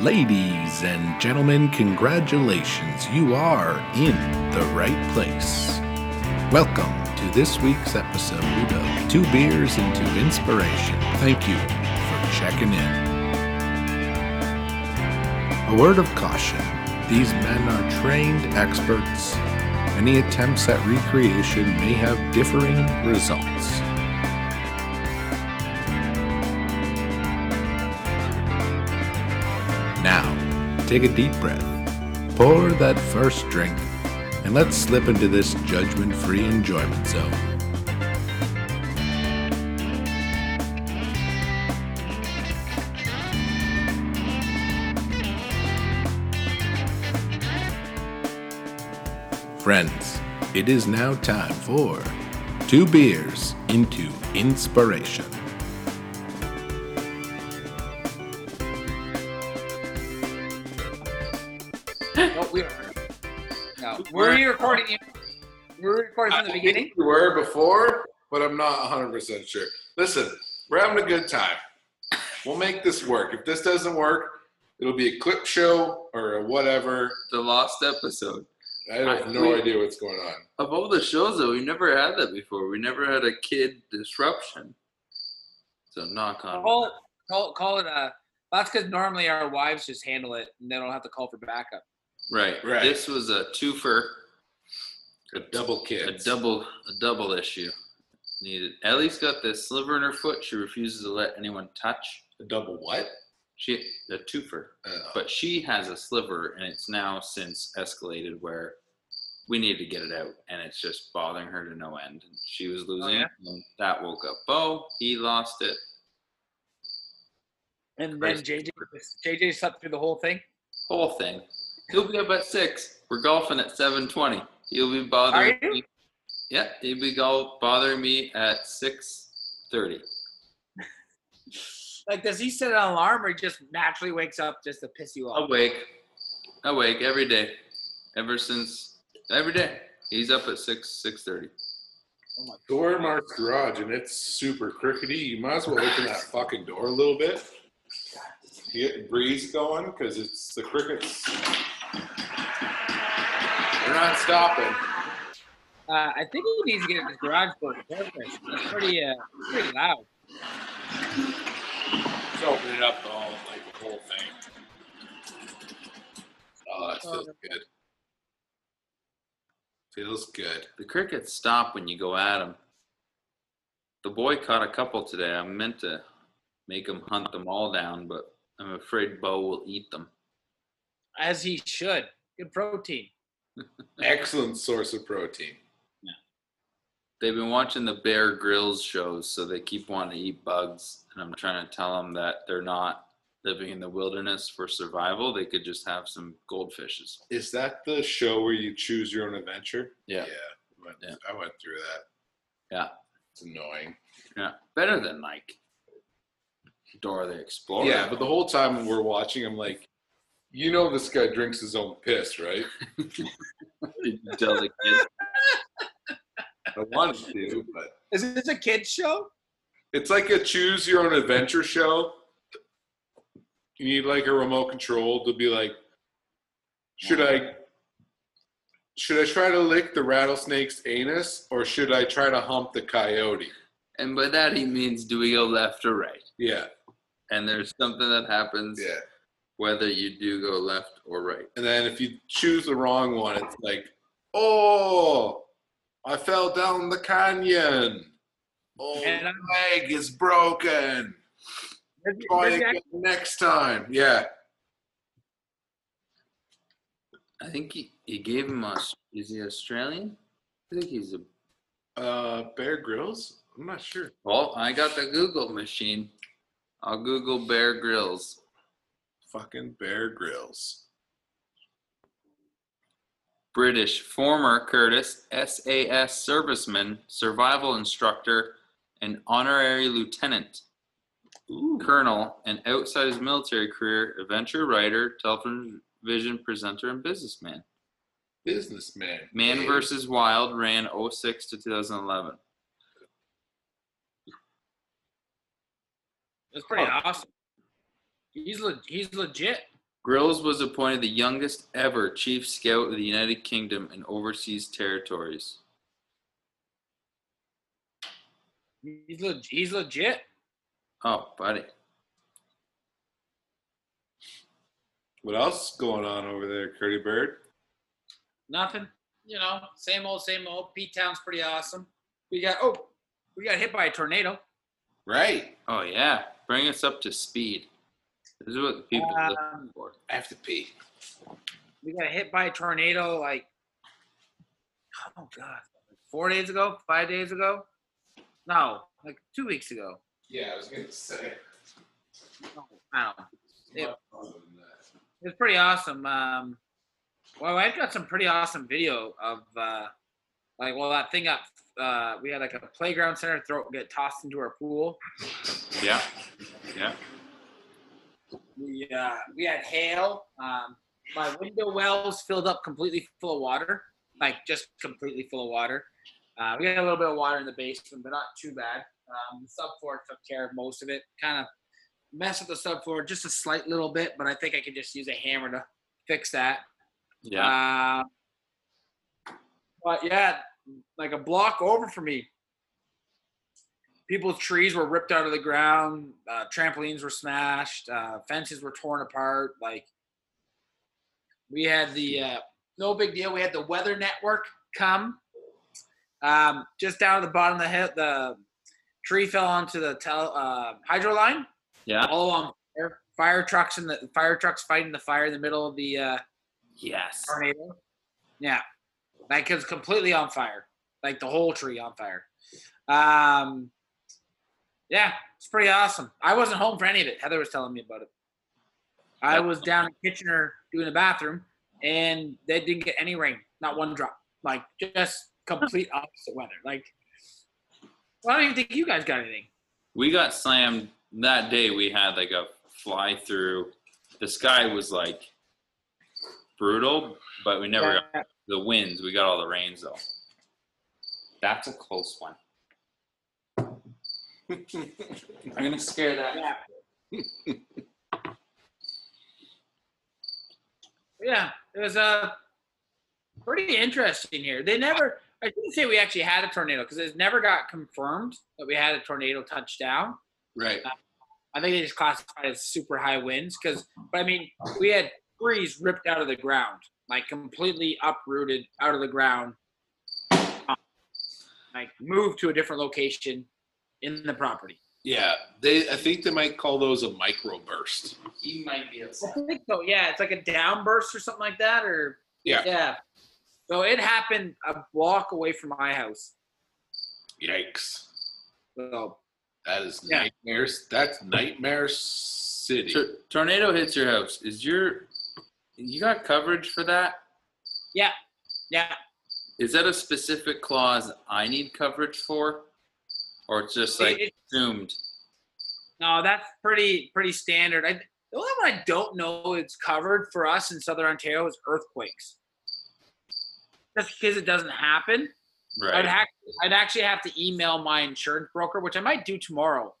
Ladies and gentlemen, congratulations. You are in the right place. Welcome to this week's episode of Two Beers into Inspiration. Thank you for checking in. A word of caution these men are trained experts. Any attempts at recreation may have differing results. Take a deep breath, pour that first drink, and let's slip into this judgment free enjoyment zone. Friends, it is now time for Two Beers into Inspiration. From the beginning? We were before, but I'm not 100% sure. Listen, we're having a good time. We'll make this work. If this doesn't work, it'll be a clip show or a whatever. the lost episode. I have I- no we- idea what's going on. Of all the shows, though, we've never had that before. We never had a kid disruption. So knock on. Call it, call, call it uh, a. That's because normally our wives just handle it and they don't have to call for backup. Right. Right. This was a twofer, A double a double, a double issue. Needed. Ellie's got this sliver in her foot. She refuses to let anyone touch. A double what? She a twofer, Uh, but she has a sliver, and it's now since escalated where we need to get it out, and it's just bothering her to no end. And she was losing yeah? it, and that woke up Bo. He lost it. And then JJ, JJ slept through the whole thing. whole thing. He'll be up at six. We're golfing at seven twenty. He'll be Are bothering you? me. Yeah, he'll be go- bothering me at six thirty. Like, does he set an alarm or he just naturally wakes up just to piss you off? Awake, awake every day, ever since every day. He's up at six six thirty. Oh my Go to Mark's garage and it's super crickety. You might as well open that fucking door a little bit. Get the breeze going because it's the crickets. They're not stopping. Uh, I think he needs to get his garage door purpose. It's pretty, uh, pretty loud. Just open it up the whole, like the whole thing. Oh, that feels good. Feels good. The crickets stop when you go at them. The boy caught a couple today. I meant to make him hunt them all down, but I'm afraid Bo will eat them. As he should. Good protein. Excellent source of protein. They've been watching the Bear Grylls shows, so they keep wanting to eat bugs. And I'm trying to tell them that they're not living in the wilderness for survival. They could just have some goldfishes. Is that the show where you choose your own adventure? Yeah. Yeah. I went, Yeah. I went through that. Yeah. It's annoying. Yeah. Better than like Dora the Explorer. Yeah, but the whole time we're watching, I'm like, you know, this guy drinks his own piss, right? You tell the kids. I wanted to, but Is this a kid's show? it's like a choose your own adventure show. You need like a remote control to be like, should I should I try to lick the rattlesnake's anus or should I try to hump the coyote? And by that he means do we go left or right? Yeah, And there's something that happens yeah. Whether you do go left or right. And then if you choose the wrong one, it's like, oh, I fell down the canyon. Oh, And my I'm- leg is broken. Does- Try does he again next time. Yeah. I think he, he gave him a. Is he Australian? I think he's a. Uh, Bear Grylls? I'm not sure. Well, I got the Google machine. I'll Google Bear Grylls. Fucking Bear Grylls. British, former Curtis SAS serviceman, survival instructor, and honorary lieutenant, colonel, and outside his military career, adventure writer, television presenter, and businessman. Businessman. Man Hey. versus Wild ran 06 to 2011. That's pretty awesome. He's le- he's legit. Grylls was appointed the youngest ever chief scout of the United Kingdom and overseas territories. He's leg- he's legit. Oh, buddy. What else is going on over there, Curdy Bird? Nothing. You know, same old, same old. Pete Town's pretty awesome. We got oh, we got hit by a tornado. Right. Oh yeah. Bring us up to speed. This is what people are Um, looking for. I have to pee. We got hit by a tornado like oh god, four days ago, five days ago. No, like two weeks ago. Yeah, I was gonna say. No, I don't. It, it was pretty awesome. Um, well, I've got some pretty awesome video of uh, like well that thing up. uh, we had like a playground center throw get tossed into our pool. Yeah. Yeah. We uh, we had hail. Um, my window wells filled up completely full of water, like just completely full of water. Uh, we got a little bit of water in the basement, but not too bad. Um, the subfloor took care of most of it. Kind of messed with the subfloor just a slight little bit, but I think I could just use a hammer to fix that. Yeah. Uh, but yeah, like a block over for me. People's trees were ripped out of the ground. Uh, trampolines were smashed. Uh, fences were torn apart. Like we had the uh, no big deal. We had the weather network come um, just down at the bottom of the hill. The tree fell onto the tel- uh, hydro line. yeah. All on fire. Fire trucks and the fire trucks fighting the fire in the middle of the uh, Yes. tornado. Yeah, like it's completely on fire, like the whole tree on fire. Um, yeah, it's pretty awesome. I wasn't home for any of it. Heather was telling me about it. I was down in Kitchener doing the bathroom, and they didn't get any rain, not one drop. Like just complete opposite weather. Like, well, I don't even think you guys got anything. We got slammed that day. We had like a fly through. The sky was like brutal, but we never got the winds. We got all the rains though. That's a close one. I'm gonna scare that. Yeah. yeah, it was uh, pretty interesting here. They never, I didn't say we actually had a tornado because it never got confirmed that we had a tornado touchdown. Right. I think they just classified it as super high winds because, but I mean, we had trees ripped out of the ground, like completely uprooted out of the ground, like moved to a different location in the property. Yeah, they. I think they might call those a microburst. He might be upset. I think so. Yeah, it's like a downburst or something like that, or Yeah. yeah. So it happened a block away from my house. Yikes! So That is Yeah. nightmares. That's nightmare city. Tor- tornado hits your house. Is your you got coverage for that? Yeah, yeah, Is that a specific clause I need coverage for, or it's just like It- assumed? no, that's pretty pretty standard. I, the only one I don't know it's covered for us in Southern Ontario is earthquakes. Just because it doesn't happen, I'd, Right. ha- I'd actually have to email my insurance broker, which I might do tomorrow,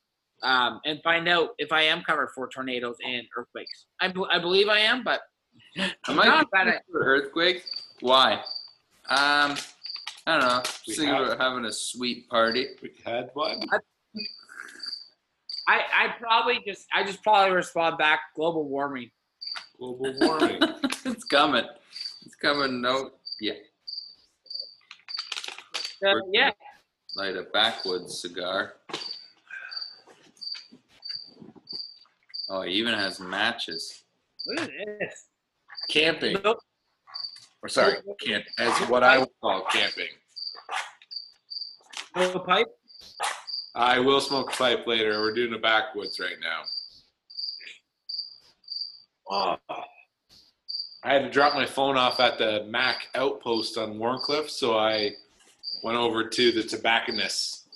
um, and find out if I am covered for tornadoes and earthquakes. I, b- I believe I am, but Am I not bad covered at- for earthquake? Why? Um, I don't know. We Just thinking have- about having a sweet party. We had one. I, I probably just I just probably respond back global warming. Global warming. it's coming. It's coming. No, yeah. Uh, yeah, Light a backwoods cigar. Oh, it even has matches. look at this. camping. Nope. Or sorry, camp. As what I would call camping. No pipe. I will smoke a pipe later. We're doing a backwoods right now. Oh, I had to drop my phone off at the Mac outpost on Wharncliffe, so I went over to the tobacconist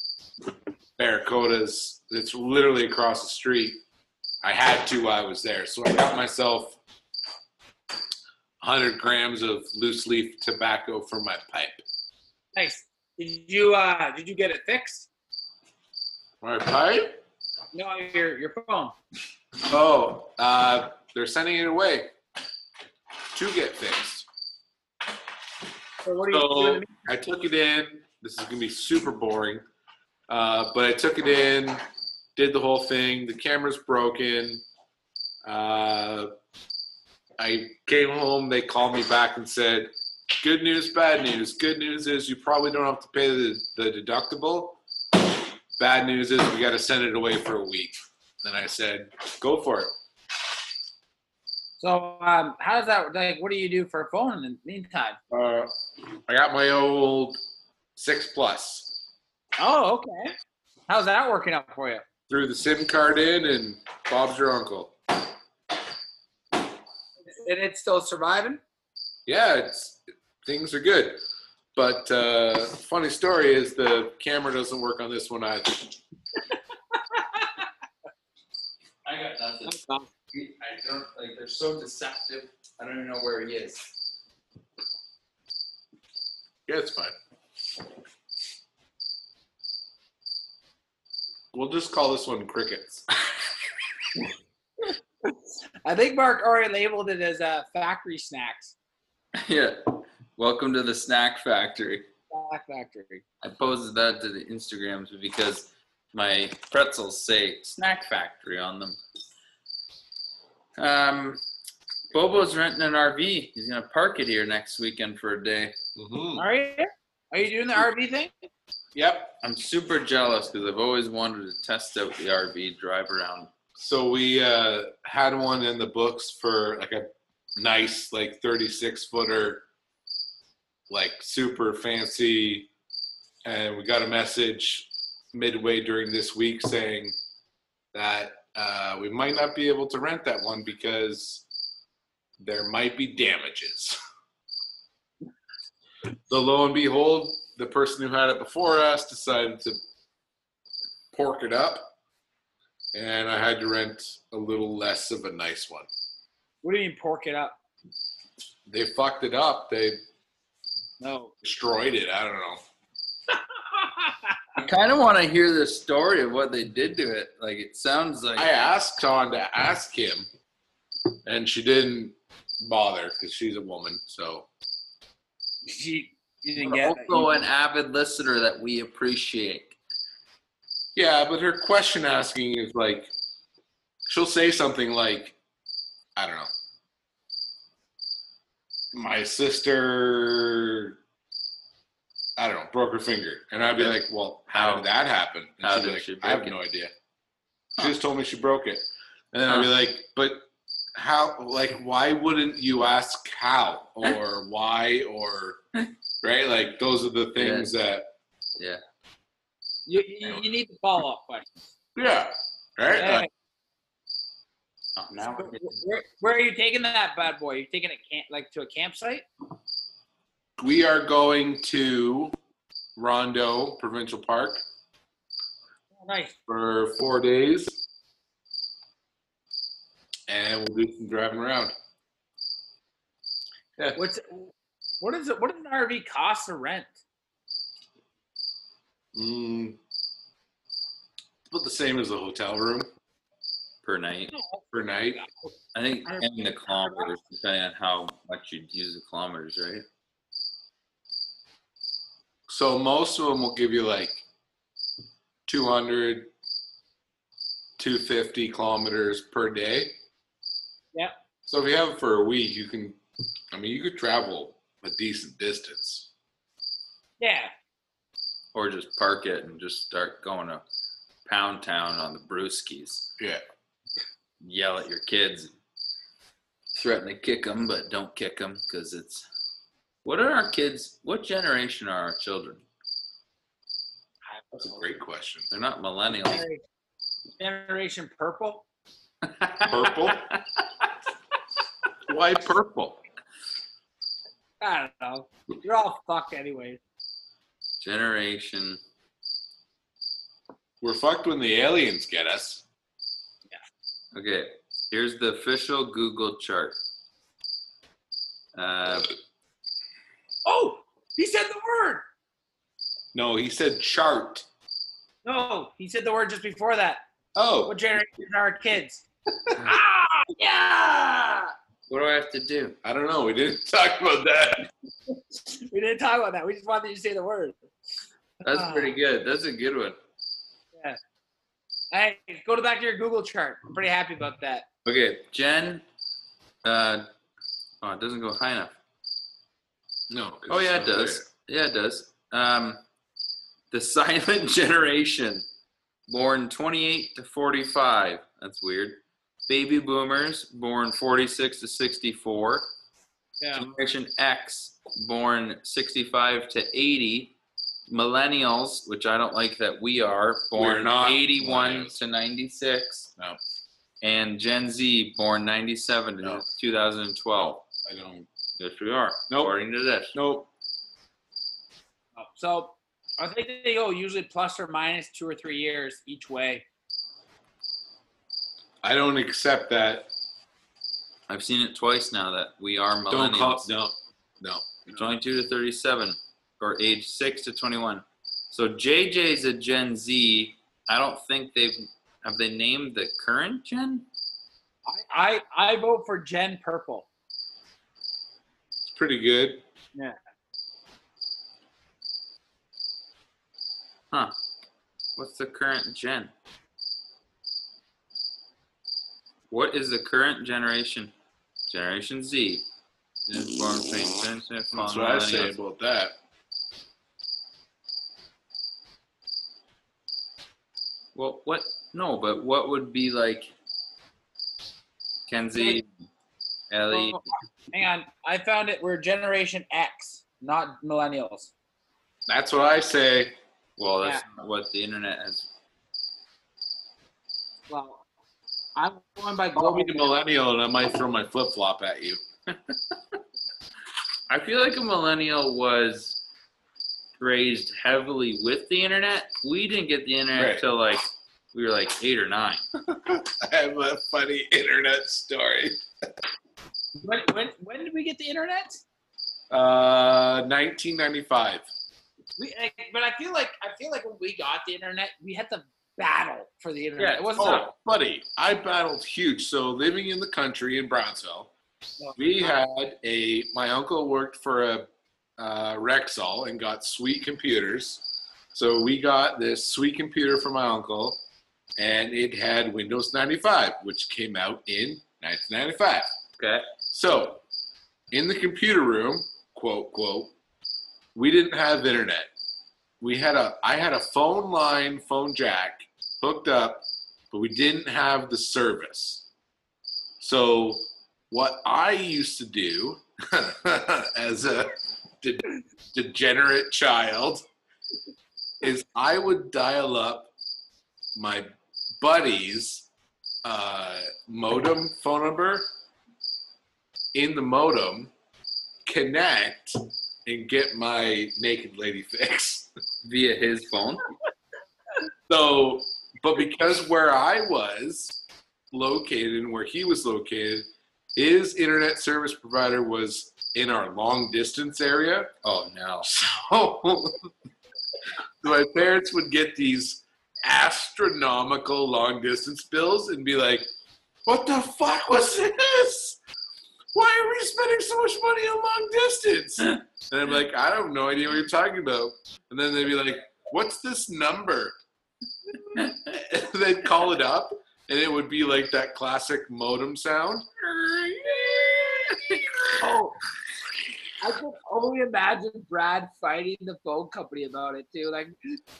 Barracuda's. It's literally across the street. I had to while I was there, so I got myself 100 grams of loose leaf tobacco for my pipe. nice. Did you uh did you get it fixed? My pipe? No, your your phone. Oh, uh, they're sending it away. to get fixed. So what are you doing? I took it in. This is gonna be super boring, uh, but I took it in, did the whole thing. The camera's broken. Uh, I came home. They called me back and said, "Good news, bad news. Good news is you probably don't have to pay the, the deductible. Bad news is we got to send it away for a week." Then I said, "Go for it." So um, how does that like? What do you do for a phone in the meantime? Uh, I got my old six plus. Oh, okay. How's that working out for you? Threw the SIM card in, and Bob's your uncle. And it's still surviving. Yeah, it's things are good. But uh, funny story is the camera doesn't work on this one either. I got nothing. I don't like. They're so deceptive. I don't even know where he is. Yeah, it's fine. We'll just call this one crickets. I think Mark already labeled it as uh, factory snacks. yeah. Welcome to the snack factory. Snack factory. I posted that to the Instagrams because my pretzels say snack factory on them. Um, Bobo's renting an RV. He's gonna park it here next weekend for a day. Mm-hmm. Are you? Are you doing the RV thing? Yep. I'm super jealous because I've always wanted to test out the RV, drive around. So we uh, had one in the books for like a nice, like 36 footer, like super fancy. And we got a message midway during this week saying that uh, we might not be able to rent that one because there might be damages. so lo and behold, the person who had it before us decided to pork it up and I had to rent a little less of a nice one. What do you mean pork it up? They fucked it up. They No. destroyed it. I don't know. I kind of want to hear the story of what they did to it. Like it sounds like I asked Ton to ask him, and she didn't bother because she's a woman. So She, you didn't get it. also an avid listener that we appreciate. Yeah, but her question asking is like, she'll say something like, I don't know. My sister, I don't know, broke her finger, and I'd be Yeah. like, "Well, how did that happen?" And How she'd did like, she I have break no idea. Huh. She just told me she broke it, and then I'd be like, "But how? Like, why wouldn't you ask how or why or right? Like, those are the things that, Yeah. You, you, you need the follow up question. yeah, right? Hey, Like, Oh, now where, where are you taking that bad boy? You're taking it camp like to a campsite? we are going to Rondeau Provincial Park Oh, nice. for four days, and we'll do some driving around. Yeah. What's what is it? What does an RV cost to rent? Mm, about the same as a hotel room per night. per night. I think in the kilometers, depending on how much you'd use the kilometers, right? So most of them will give you like 200, 250 kilometers per day. Yeah. So if you have it for a week, you can, I mean, you could travel a decent distance. Yeah. Or just park it and just start going to Pound Town on the brewskis. Yeah. Yell at your kids, threaten to kick them, but don't kick them because it's. What are our kids? What generation are our children? That's a great question. They're not millennials. Generation, generation purple. Purple? Why purple? I don't know. You're all fucked anyways. Generation. We're fucked when the aliens get us. Yeah. Okay, here's the official Google chart. Uh, Oh, he said the word. No, he said chart. No, he said the word just before that. Oh, What generation are our kids? ah, yeah. What do I have to do? I don't know. We didn't talk about that. We didn't talk about that. We just wanted you to say the word. That's Ah. pretty good. That's a good one. Yeah. Hey, go to back to your Google chart. I'm pretty happy about that. Okay, Jen. Uh, oh, it doesn't go high enough. No. Oh yeah, it it's not does. Yeah, it does. Um, the silent generation, born 28 to 45. That's weird. Baby boomers, born 46 to 64. Yeah. Generation X, born 65 to 80. Millennials, which I don't like that we are, We're born not 81 millennials. to 96. No. And Gen Z, born 97 to No. 2012. I don't. Yes, we are. Nope. According to this. Nope. Oh, so I think they go usually plus or minus two or three years each way. I don't accept that. I've seen it twice now that we are Don't call. millennials. No. No. 22 to 37 or age 6 to 21. So JJ's a Gen Z. I don't think they've have they named the current gen? I, I, I vote for Gen Purple. It's pretty good. Yeah. Huh. What's the current gen? What is the current generation? Generation Z. Is born between 10 and That's what I say about that. Well, what? No, but what would be like Kenzie, Ellie? Oh, hang on. I found it. We're Generation X, not millennials. That's what I say. Well, that's not what the internet has. Well, I'm going by Call me global. the millennial, and I might throw my flip flop at you. I feel like a millennial was raised heavily with the internet. We didn't get the internet Right. till like we were like eight or nine. I have a funny internet story. When, when, when did we get the internet? Uh, 1995. We, like, but I feel like I feel like when we got the internet, we had to battle for the internet. Yeah, it wasn't. Oh, buddy, I battled huge. So living in the country in Brownsville, we had a. My uncle worked for a uh, Rexall and got sweet computers. So we got this sweet computer from my uncle, and it had Windows 95, which came out in 1995. Okay. So, in the computer room, quote quote, we didn't have internet. We had a I had a phone line, phone jack hooked up, but we didn't have the service. So, what I used to do as a de- degenerate child is I would dial up my buddy's uh, modem phone number in the modem, connect, and get my naked lady fix. Via his phone. So, but because where I was located and where he was located, his internet service provider was in our long distance area. Oh no. So, my parents would get these astronomical long distance bills and be like, "What the fuck was this? Why are we spending so much money on long distance?" and I'm like, "I have no idea what you're talking about." And then they'd be like, "What's this number?" they'd call it up, and it would be like that classic modem sound. Oh, I can only imagine Brad fighting the phone company about it too. Like,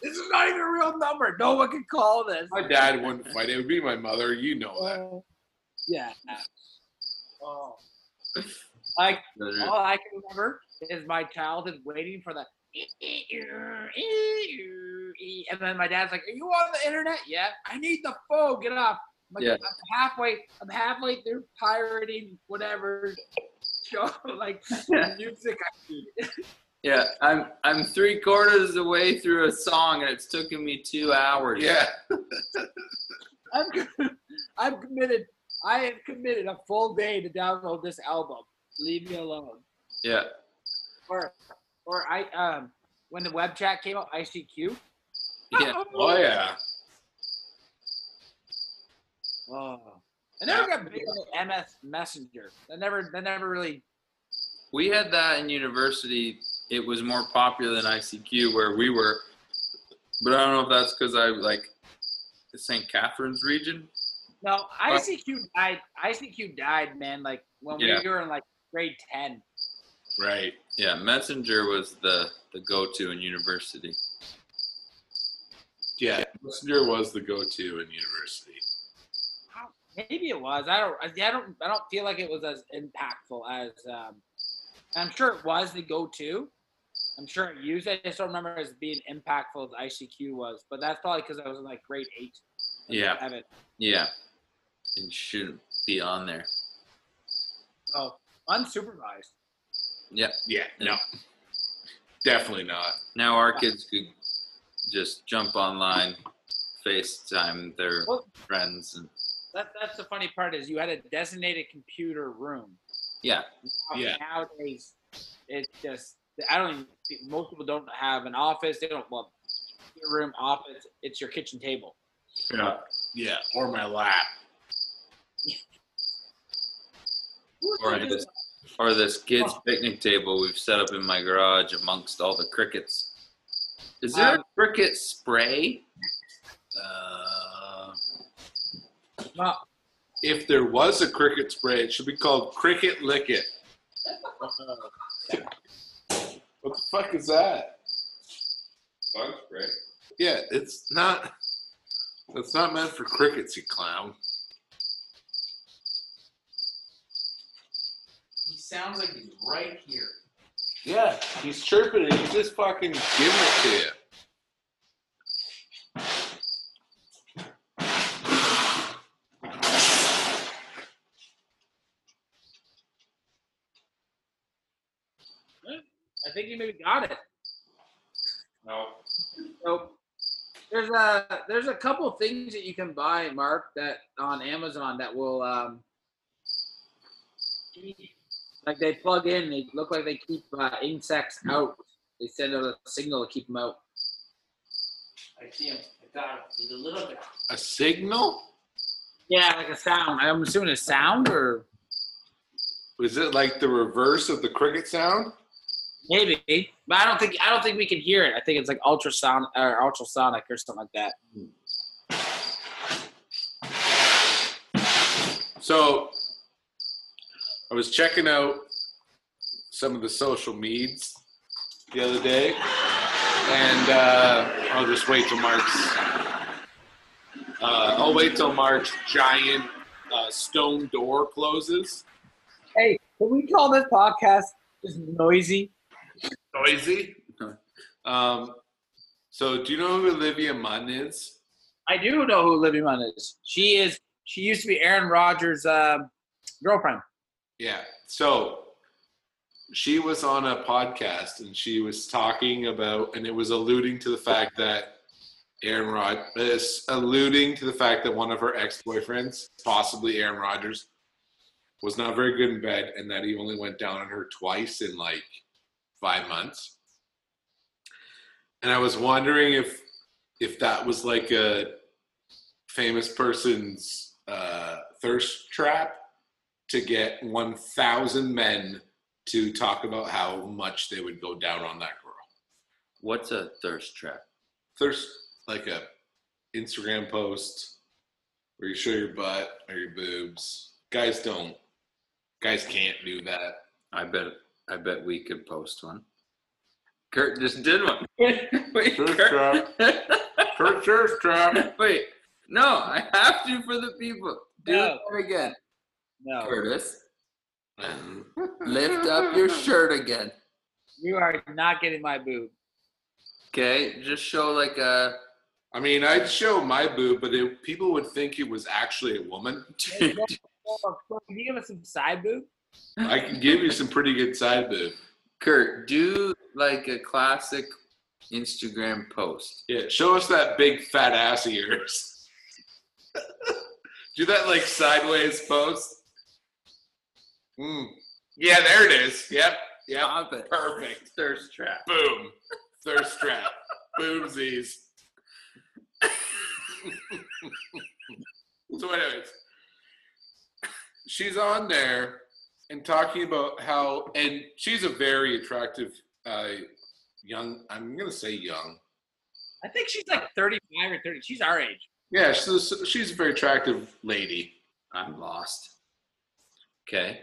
this is not even a real number. No one can call this. My dad wouldn't fight; it It would be my mother. You know that. Oh, yeah. Oh. Like all I can remember is my childhood waiting for the and then my dad's like, Are you on the internet? Yeah. I need the phone. Get off. I'm, like, Yeah. I'm halfway, I'm halfway through pirating whatever show like music I need. Yeah, I'm I'm three quarters of the way through a song and it's taken me two hours. Yeah. I'm I'm committed. I have committed a full day to download this album. Leave me alone. Yeah. Or or I um when the web chat came out, ICQ. Yeah. Oh yeah. Oh. I never got big on the MS Messenger. That never, that never really. We had that in university. It was more popular than ICQ where we were, but I don't know if that's because I like the St. Catharines region. No, ICQ died. ICQ died, man. Like when Yeah. we were in like grade ten. Right. Yeah, Messenger was the the go-to in university. Yeah. Messenger was the go-to in university. Maybe it was. I don't. I I don't. I don't feel like it was as impactful as. Um, I'm sure it was the go-to. I'm sure I used it. I just don't remember as being impactful as ICQ was. But that's probably because I was in like grade eight. Yeah. Have it. Yeah, and shouldn't be on there. So unsupervised. Yeah. Yeah. No. Definitely not. Now our kids could just jump online, FaceTime their Well- friends, and That, that's the funny part is you had a designated computer room. yeah, Now- Yeah. Nowadays, it's just I don't even. Most people don't have an office. They don't well, your room office. It's your kitchen table. Yeah. Yeah. Or my lap. or this, or this kids picnic table we've set up in my garage amongst all the crickets. Is there uh, a cricket spray? Uh, Well, if there was a cricket spray, it should be called Cricket Lick It. what the fuck is that? Bug spray. Yeah, it's not. It's not meant for crickets, you clown. He sounds like he's right here. Yeah, he's chirping and he's just fucking giving it to you. I think you maybe got it. No. So there's a there's a couple of things that you can buy, Mark, that on Amazon that will um like they plug in, they look like they keep uh, insects out. They send out a signal to keep them out. I see him. I got it. He's a little bit. A signal? Yeah, like a sound. I'm assuming a sound or Was it like the reverse of the cricket sound? Maybe, but I don't think I don't think we can hear it. I think it's like ultrasound or ultrasonic or something like that. So I was checking out some of the social meds the other day, and uh, I'll just wait till Mark's. Uh, I'll wait till Mark's giant uh, stone door closes. Hey, can we call this podcast just noisy? Noisy. Um, so, do you know who Olivia Munn is? I do know who Libby Munn is. She is. She used to be Aaron Rodgers' um girlfriend. Yeah. So she was on a podcast and she was talking about, and it was alluding to the fact that Aaron Rod is alluding to the fact that one of her ex boyfriends, possibly Aaron Rodgers, was not very good in bed and that he only went down on her twice in like five months. And I was wondering if if that was like a famous person's uh, thirst trap to get 1,000 men to talk about how much they would go down on that girl. What's a thirst trap? Thirst, like a Instagram post where you show your butt or your boobs. Guys don't. Guys can't do that. I bet. I bet we could post one. Kurt just did one. Wait, Thirst Kurt. Kurt thirst trap. Wait, no, I have to for the people. Do No. it again, No, Curtis. Lift up your shirt again. you are not getting my boob. Okay, just show like a. I mean, I'd show my boob, but it, people would think it was actually a woman. Can you give us some side boob? I can give you some pretty good side boob. Kurt, do like a classic Instagram post. Yeah, show us that big fat ass of yours. Do that like sideways post. Mm. Yeah, there it is. Yep, yep. Perfect. Thirst trap. Boom. Thirst trap. Boomsies. so, anyways, she's on there and talking about how, and she's a very attractive uh, young. I'm gonna say young. I think she's like 35 or 30. She's our age. Yeah, she's she's a very attractive lady. I'm lost. Okay,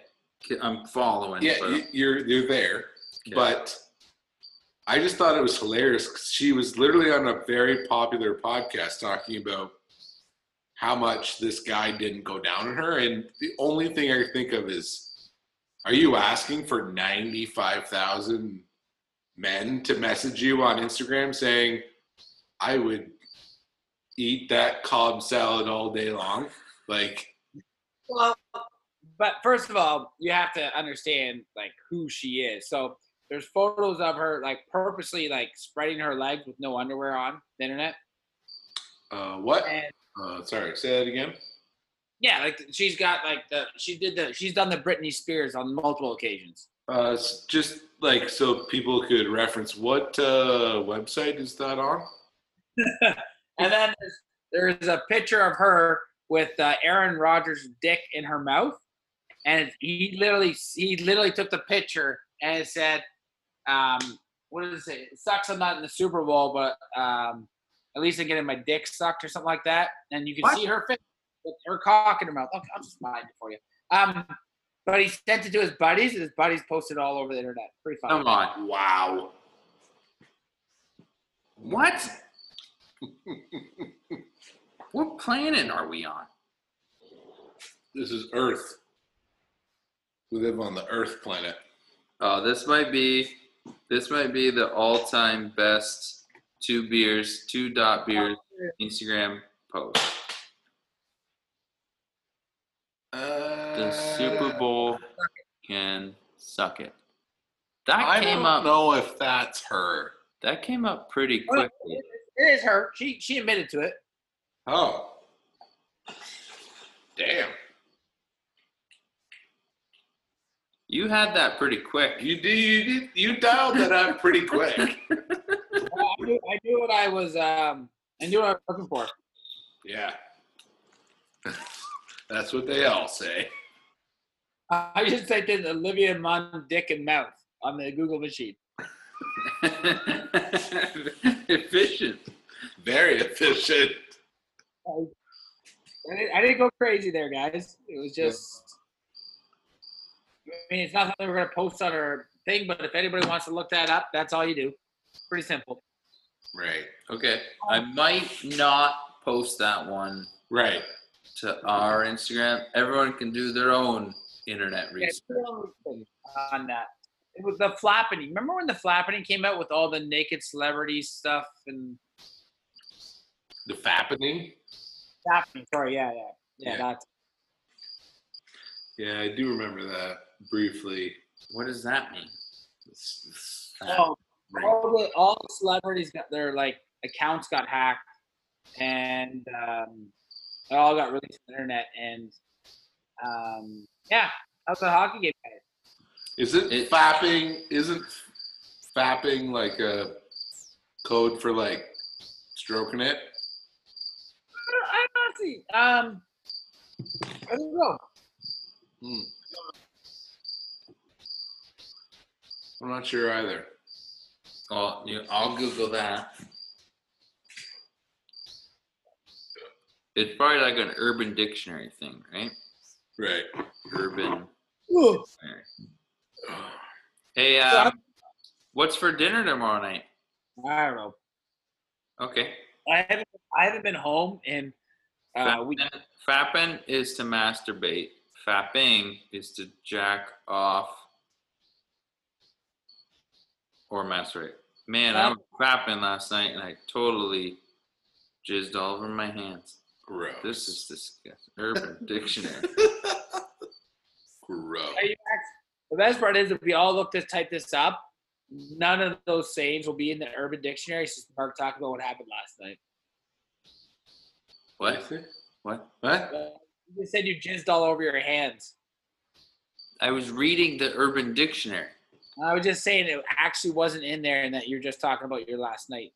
I'm following. Yeah, but- you're you're there, Okay. but I just thought it was hilarious. 'cause she was literally on a very popular podcast talking about how much this guy didn't go down on her, and the only thing I think of is, are you asking for ninety five thousand men to message you on Instagram saying, "I would eat that cob salad all day long"? Like, Well, but first of all, you have to understand like who she is. So there's photos of her like purposely like spreading her legs with no underwear on the internet. uh, what? And Uh, sorry, say that again. Yeah, like she's got like the she did the she's done the Britney Spears on multiple occasions. Uh, just like so people could reference what uh, website is that on? And then there's, there's a picture of her with uh, Aaron Rodgers' dick in her mouth, and he literally he literally took the picture and it said, um, "What does it say? It sucks I'm not in the Super Bowl, but um, at least I'm getting my dick sucked or something like that." And you can What? see her face with her cock in her mouth. Okay, I'll just mind it for you. Um, but he sent it to his buddies, and his buddies posted all over the internet. Pretty funny. Come on. Wow. What? what planet are we on? This is Earth. We live on the Earth planet. Oh, this might be this might be the all-time best two beers, two dot beers Instagram post. The Uh, Super Bowl can suck it. That I came don't up. know if that's her. That came up pretty quickly. It is her. She she admitted to it. Oh. Damn. You had that pretty quick. You did you did you dialed that up pretty quick. Well, I knew, I knew what I was. Um, I knew what I was looking for. yeah. That's what they all say. I just typed in Olivia Munn dick and mouth on the Google machine. Efficient. Very efficient. I didn't, I didn't go crazy there, guys. It was just. I mean, it's not something we're gonna post on our thing, but if anybody wants to look that up, that's all you do. Pretty simple. Right. Okay. I might not post that one Right. To our Instagram. Everyone can do their own internet research. on that. It was the flapping. Remember when the flapping came out with all the naked celebrity stuff and The fappening. flapping? Sorry, yeah, yeah, yeah. Yeah. That's Yeah, I do remember that briefly. What does that mean? Oh, fappening. all the all the celebrities got their like accounts got hacked, and um, they all got released on the internet. And um, yeah, how's the hockey game? guys? Isn't It- fapping isn't fapping like a code for like stroking it? I don't, I don't see. Um, I don't know. Hmm. I'm not sure either. Well, you, I'll Google that. It's probably like an Urban Dictionary thing, right? Right. Urban Hey, um, what's for dinner tomorrow night? I don't know. Okay. I haven't I haven't been home and uh, we Fapping, fapping is to masturbate. Fapping is to jack off or masturbate. Man, I was fapping last night and I totally jizzed all over my hands. Gross. This is disgusting. Urban Dictionary. gross. You the best part is if we all look to type this up, none of those sayings will be in the Urban Dictionary. It's just Mark talking about what happened last night. What? What? What? You said you jizzed all over your hands. I was reading the Urban Dictionary. I was just saying it actually wasn't in there, and that you're just talking about your last night.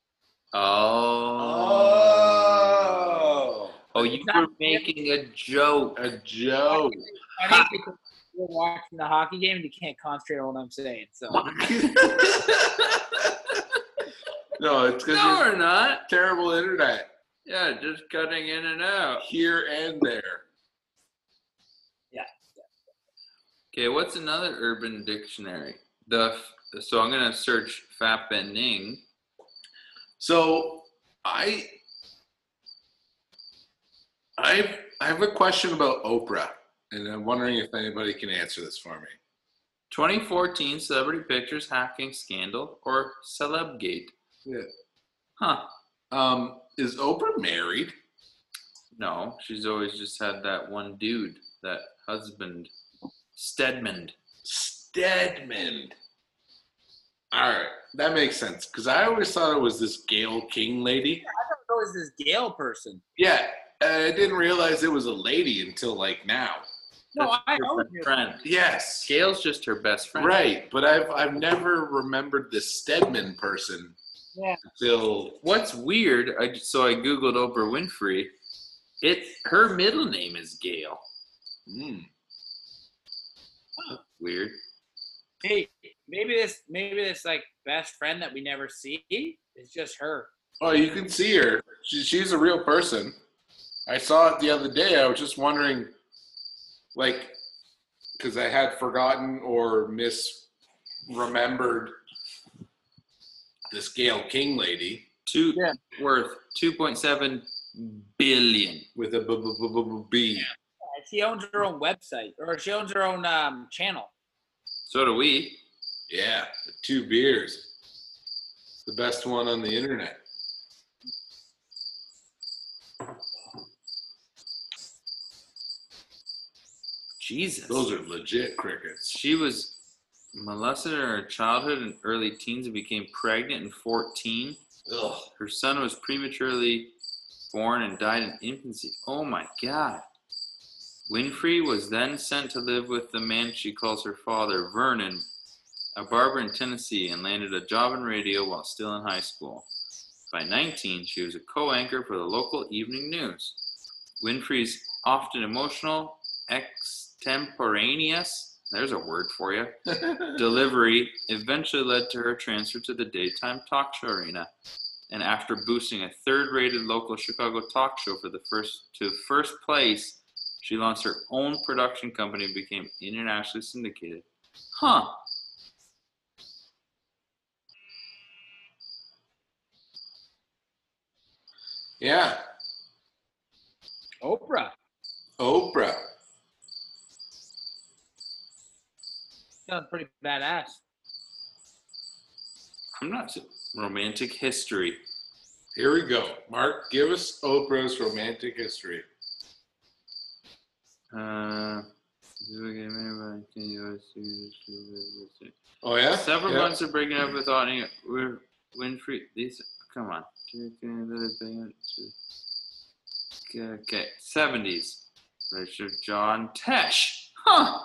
Oh. Oh. Oh, you were making a joke. A joke. I think because you're watching the hockey game and you can't concentrate on what I'm saying. So no, it's because no, you're we're not. terrible internet Yeah, just cutting in and out. here and there. Yeah. Okay, what's another urban dictionary? The so I'm gonna search Fat bending. So I I I have a question about Oprah, and I'm wondering if anybody can answer this for me. 2014 celebrity pictures hacking scandal or Celebgate. Yeah. Huh. Um, is Oprah married? No, she's always just had that one dude, that husband, Stedman. Stedman. All right, that makes sense because I always thought it was this Gail King lady. I don't know is this Gail person. Yeah, I didn't realize it was a lady until like now. No, That's I her know best you. friend. Yes, Gail's just her best friend. right. But I've I've never remembered the Stedman person Yeah. until What's weird? I so I googled Oprah Winfrey. It her middle name is Gail. hmm. Weird. Hey, maybe this maybe this like best friend that we never see is just her. Oh, you can see her. She, she's a real person. I saw it the other day. I was just wondering, like, because I had forgotten or misremembered this Gail King lady Two Yeah. worth 2.7 billion. with a b- b- b- b- B. She owns her own website or she owns her own um, channel. So do we. Yeah, two beers. The best one on the internet. Jesus. Those are legit crickets. She was molested in her childhood and early teens and became pregnant in 14. Ugh. Her son was prematurely born and died in infancy. Oh my God. Winfrey was then sent to live with the man she calls her father, Vernon, a barber in Tennessee, and landed a job in radio while still in high school. By 19, she was a co anchor for the local evening news. Winfrey's often emotional, extemporaneous, there's a word for you, delivery eventually led to her transfer to the daytime talk show arena. And after boosting a third-rated local Chicago talk show for the first to first place, she launched her own production company and became internationally syndicated. Huh. yeah, Oprah. Oprah. Sounds pretty badass. I'm not so- romantic history. Here we go. Mark, give us Oprah's romantic history. Uh, Oh yeah. Several yeah. months of breaking up with Audie Win- Winfrey. These, come on. Okay, seventies. Richard John Tesh. Huh.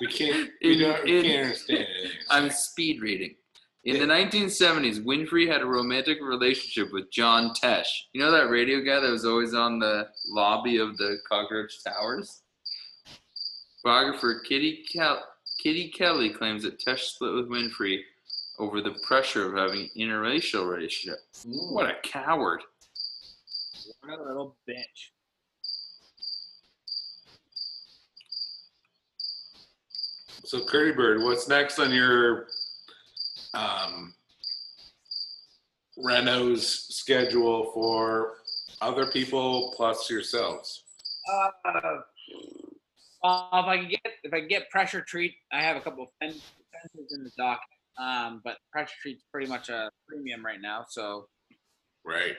What? We can't. We, In- don't, we in- can't understand anything. I'm speed reading. In the 1970s, Winfrey had a romantic relationship with John Tesh. You know that radio guy that was always on the lobby of the Cockroach Towers? Biographer Kitty, Kel- Kitty Kelley claims that Tesh split with Winfrey over the pressure of having an interracial relationship. Hmm. What a coward. What a little bitch. So, Curdy Bird, what's next on your um, Renault's schedule for other people plus yourselves? Uh, uh, if I could get if I get pressure treat, I have a couple of fen- fences in the dock. Um, but pressure treat's pretty much a premium right now, so Right.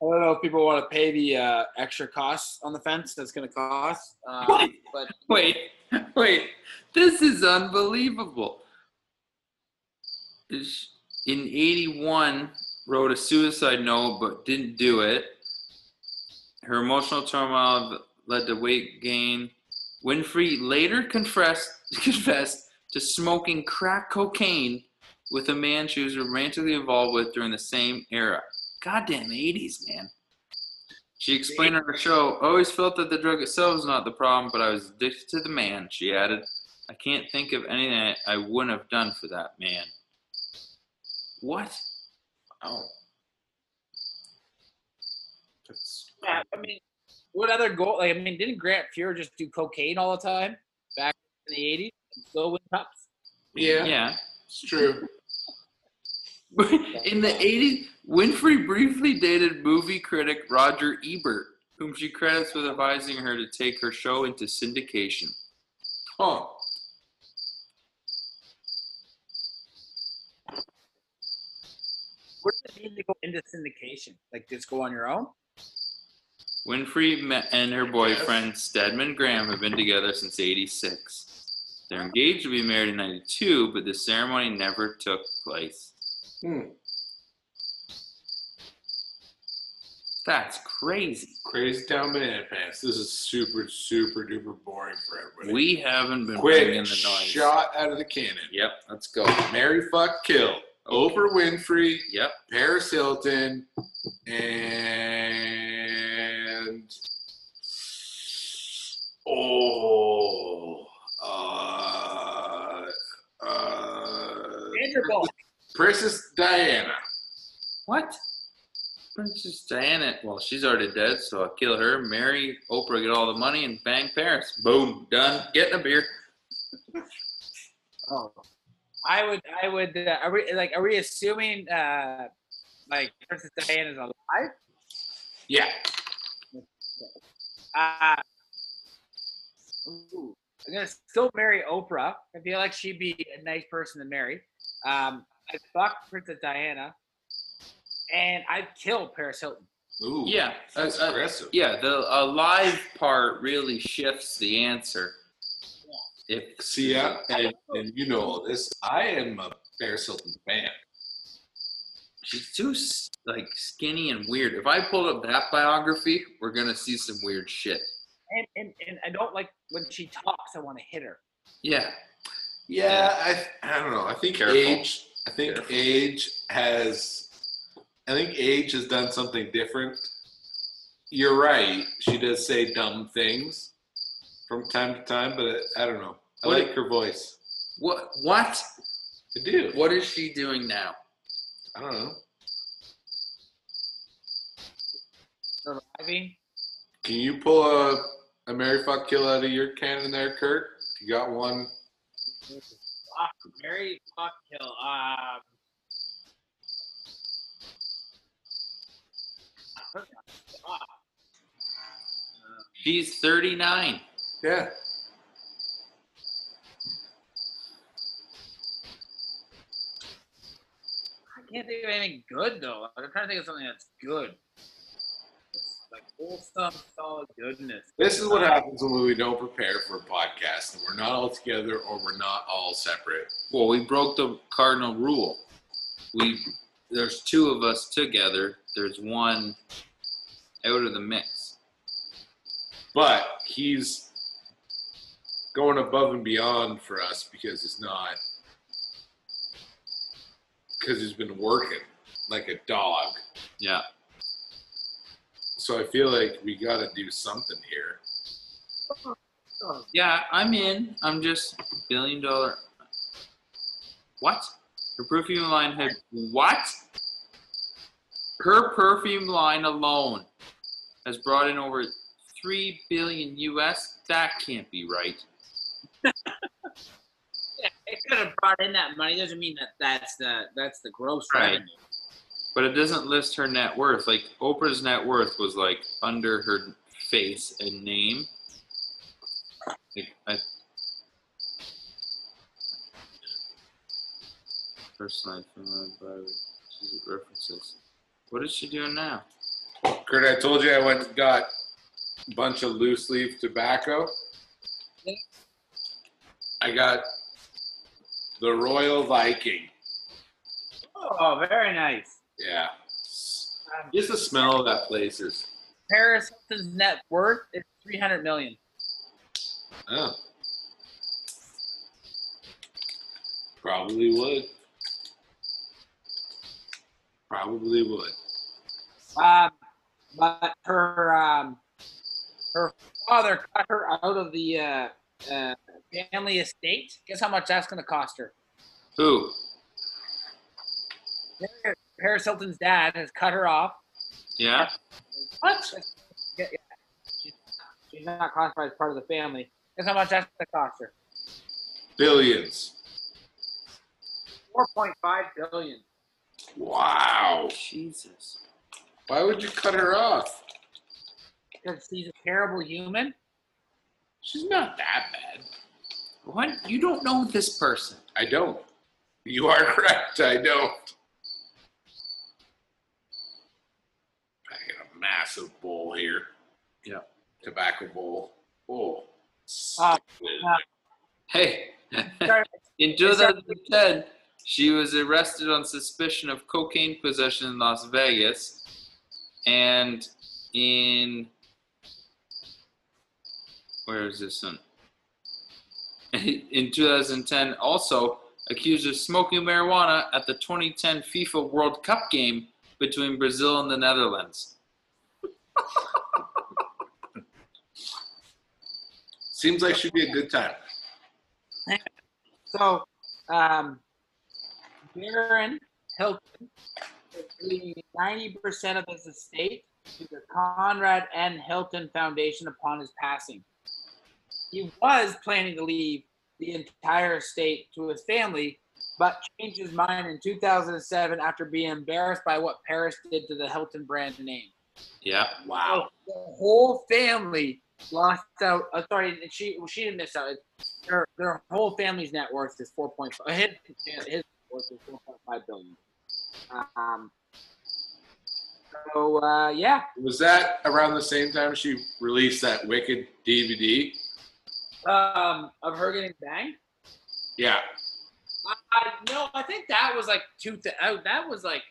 I don't know if people want to pay the uh, extra costs on the fence that's going to cost. Um, but Wait, wait. This is unbelievable. In 81, wrote a suicide note but didn't do it. Her emotional turmoil led to weight gain. Winfrey later confessed, confessed to smoking crack cocaine with a man she was romantically involved with during the same era. Goddamn 80s, man. She explained on her show, always felt that the drug itself was not the problem, but I was addicted to the man. She added, I can't think of anything I, I wouldn't have done for that man. What? Oh. That's Yeah, I mean, what other goal? Like, I mean, didn't Grant Fuhr just do cocaine all the time back in the '80s and still win cups? yeah, Yeah. it's true. In the 80s, Winfrey briefly dated movie critic Roger Ebert, whom she credits with advising her to take her show into syndication. Huh. What does it mean to go into syndication? Like, just go on your own? Winfrey and her boyfriend Stedman Graham have been together since '86. They're engaged to be married in '92, but the ceremony never took place. Hmm. That's crazy. Crazy town banana pants. This is super, super duper boring for everybody. We haven't been Quick bringing the noise. shot out of the cannon. Yep, let's go. Mary fuck kill. Oprah Winfrey, Yep. Paris Hilton, and oh, uh, uh, Andrew Ball. Princess Diana. What? Princess Diana. Well, she's already dead, so I'll kill her. Marry Oprah, get all the money, and bang Paris. Boom, done. Getting a beer. Oh. I would, I would, uh, are we, like, are we assuming, uh, like, Princess Diana is alive? Yeah. Uh, ooh, I'm gonna still marry Oprah. I feel like she'd be a nice person to marry. Um, I'd fuck Princess Diana, and I'd kill Paris Hilton. Ooh. Yeah, That's uh, uh. Yeah, the alive part really shifts the answer. If See, yeah, and, and you know all this. I am a Paris Hilton fan. she's too like skinny and weird. If I pulled up that biography, we're gonna see some weird shit. And, and, and I don't like when she talks. I want to hit her. Yeah, Yeah, I I don't know. I think Careful. age. I think Careful. age has. I think age has done something different. You're right. She does say dumb things from time to time, but I, I don't know. I What- like her voice. what? What? I do. What is she doing now? I don't know. Surviving. Can you pull a a Mary fuck kill out of your cannon there, Curt? You got one. Fuck, Mary fuck kill. Um, She's 39. Yeah. I can't think of anything good though. I'm trying to think of something that's good. It's like wholesome, solid goodness. This is what happens when we don't prepare for a podcast and we're not all together or we're not all separate. Well, we broke the cardinal rule. We there's two of us together. There's one out of the mix. But he's going above and beyond for us because he's not because he's been working like a dog. Yeah. So I feel like we got to do something here. Yeah, I'm in. I'm just billion dollar. What? Her perfume line had what? Her perfume line alone has brought in over three billion US. That can't be right. Yeah, it could have brought in that money. Doesn't mean that that's the that's the gross Right. revenue. But it doesn't list her net worth. Like Oprah's net worth was like under her face and name. Like, I, personal life, family, uh, private, she's references. What is she doing now? Curt, I told you I went and got a bunch of loose leaf tobacco. I got the Royal Viking. Oh, very nice. Yeah. Um, Just the smell of that place is. Paris Hilton's net worth is three hundred million. Oh. Probably would. Probably would. Um, but her um, her father cut her out of the uh, uh, family estate. Guess how much that's going to cost her? Who? Paris Hilton's dad has cut her off. Yeah. What? Yeah, yeah. She's, she's not classified as part of the family. Guess how much that's going to cost her? Billions. Four point five billion. Wow. Jesus. Why would you cut her off? Because she's a terrible human. She's not that bad. What? You don't know this person. I don't. You are correct. I don't. I got a massive bowl here. Yeah. Tobacco bowl. Oh. Uh, Hey, in 2010, she was arrested on suspicion of cocaine possession in Las Vegas, and in where is this one? In 2010, also accused of smoking marijuana at the 2010 FIFA World Cup game between Brazil and the Netherlands. Seems like she'd be a good time. So, um, Baron Hilton is leaving 90% of his estate to the Conrad N. Hilton Foundation upon his passing. He was planning to leave the entire estate to his family, but changed his mind in 2007 after being embarrassed by what Paris did to the Hilton brand name. Yeah. Wow. The whole family lost out. Uh, sorry, she she didn't miss out. Their their whole family's net worth is four point five. His his net worth is four point five billion. Um. So uh, yeah, Was that around the same time she released that Wicked DVD? um, of her getting banged. Yeah. Uh, no, I think that was like two. Th- oh, that was like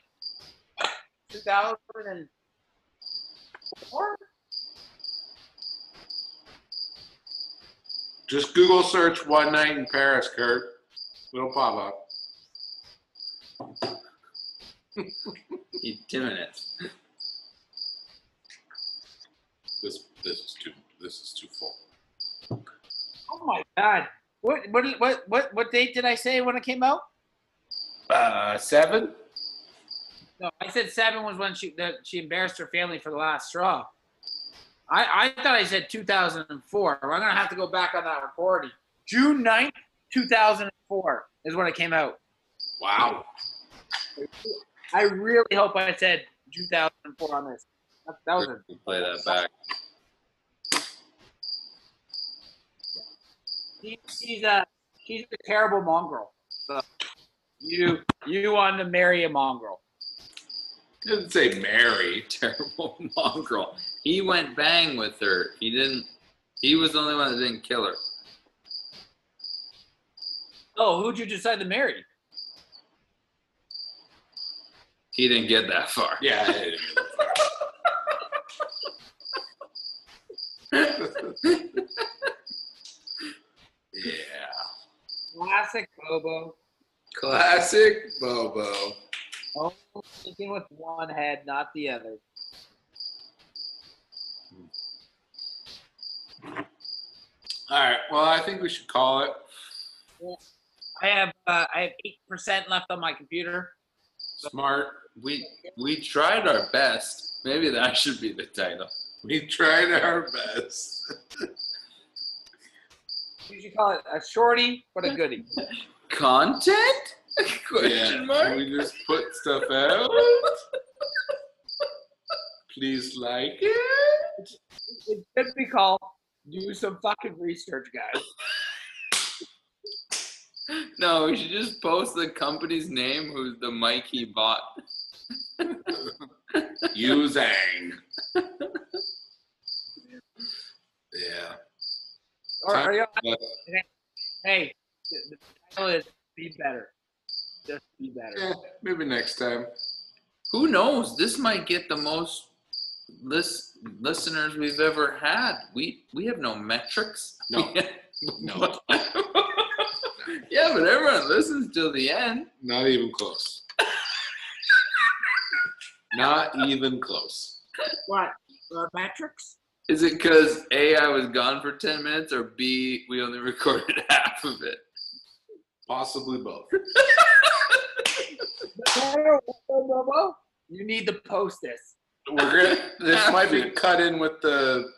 two thousand and four. Just Google search one night in Paris, Curt. It'll pop up. You're doing it. This this is too this is too full. Oh my god! What what what what what date did I say when it came out? Uh seven? No, I said seven was when she that she embarrassed her family for the last straw. I, I thought I said 2004. I'm gonna have to go back on that recording. June 9th, 2004 is when it came out. Wow. I really hope I said 2004 on this. That, that was a, play that back. she, she's a she's a terrible mongrel. So you you want to marry a mongrel? Didn't say Mary. Terrible mongrel. He went bang with her. He didn't. He was the only one that didn't kill her. Oh, who'd you decide to marry? He didn't get that far. Yeah. yeah. Classic Bobo. Classic Bobo. Oh, thinking with one head, not the other. All right. Well, I think we should call it. I have uh, I have eight percent left on my computer. Smart. We we tried our best. Maybe that should be the title. We tried our best. You should call it a shorty, but a goodie. Content? Yeah. Question mark. We just put stuff out. Please like it. It should be called "Do Some Fucking Research, Guys." No, we should just post the company's name, who's the mic he bought. Zang. Yeah. Or, Uh, hey, the, the title is "Be Better." Just be better. eh, maybe next time. Who knows? This might get the most lis- listeners we've ever had. We we have no metrics. No. No. yeah, but everyone listens till the end. Not even close. Not even close. What? Uh, metrics? Is it because A, I was gone for 10 minutes, or B, we only recorded half of it? Possibly both. You need to post this. We're gonna. This might be cut in with the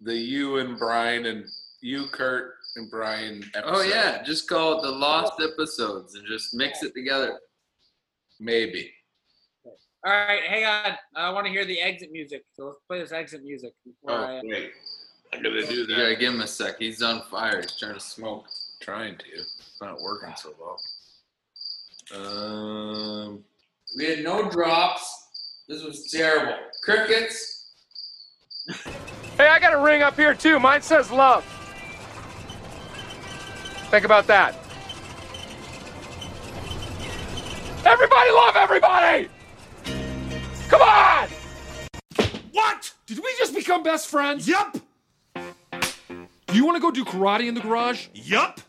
the you and Brian and you, Curt and Brian. Episode. Oh, yeah. Just call it the Lost Episodes and just mix it together. maybe. All right, hang on. I want to hear the exit music. So let's play this exit music. Before Oh I, uh, wait, I gotta do You that. gotta give him a sec. He's on fire. He's trying to smoke. Trying to. It's not working so well. Um. We had no drops. This was terrible. Crickets. Hey, I got a ring up here too. Mine says love. Think about that. Everybody love everybody! Come on! What? Did we just become best friends? Yup. Do you want to go do karate in the garage? Yup.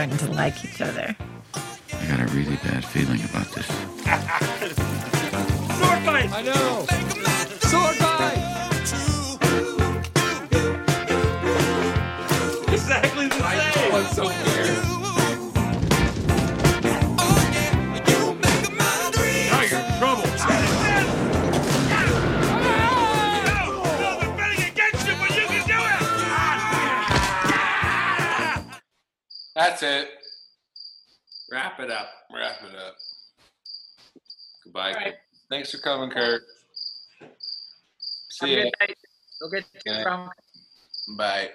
Starting to like each other. I got a really bad feeling about this. Sword fight. I know. That's it. Wrap it up. Wrap it up. Goodbye. All right. Thanks for coming, Curt. See a ya. good night. Go get Yeah. Bye.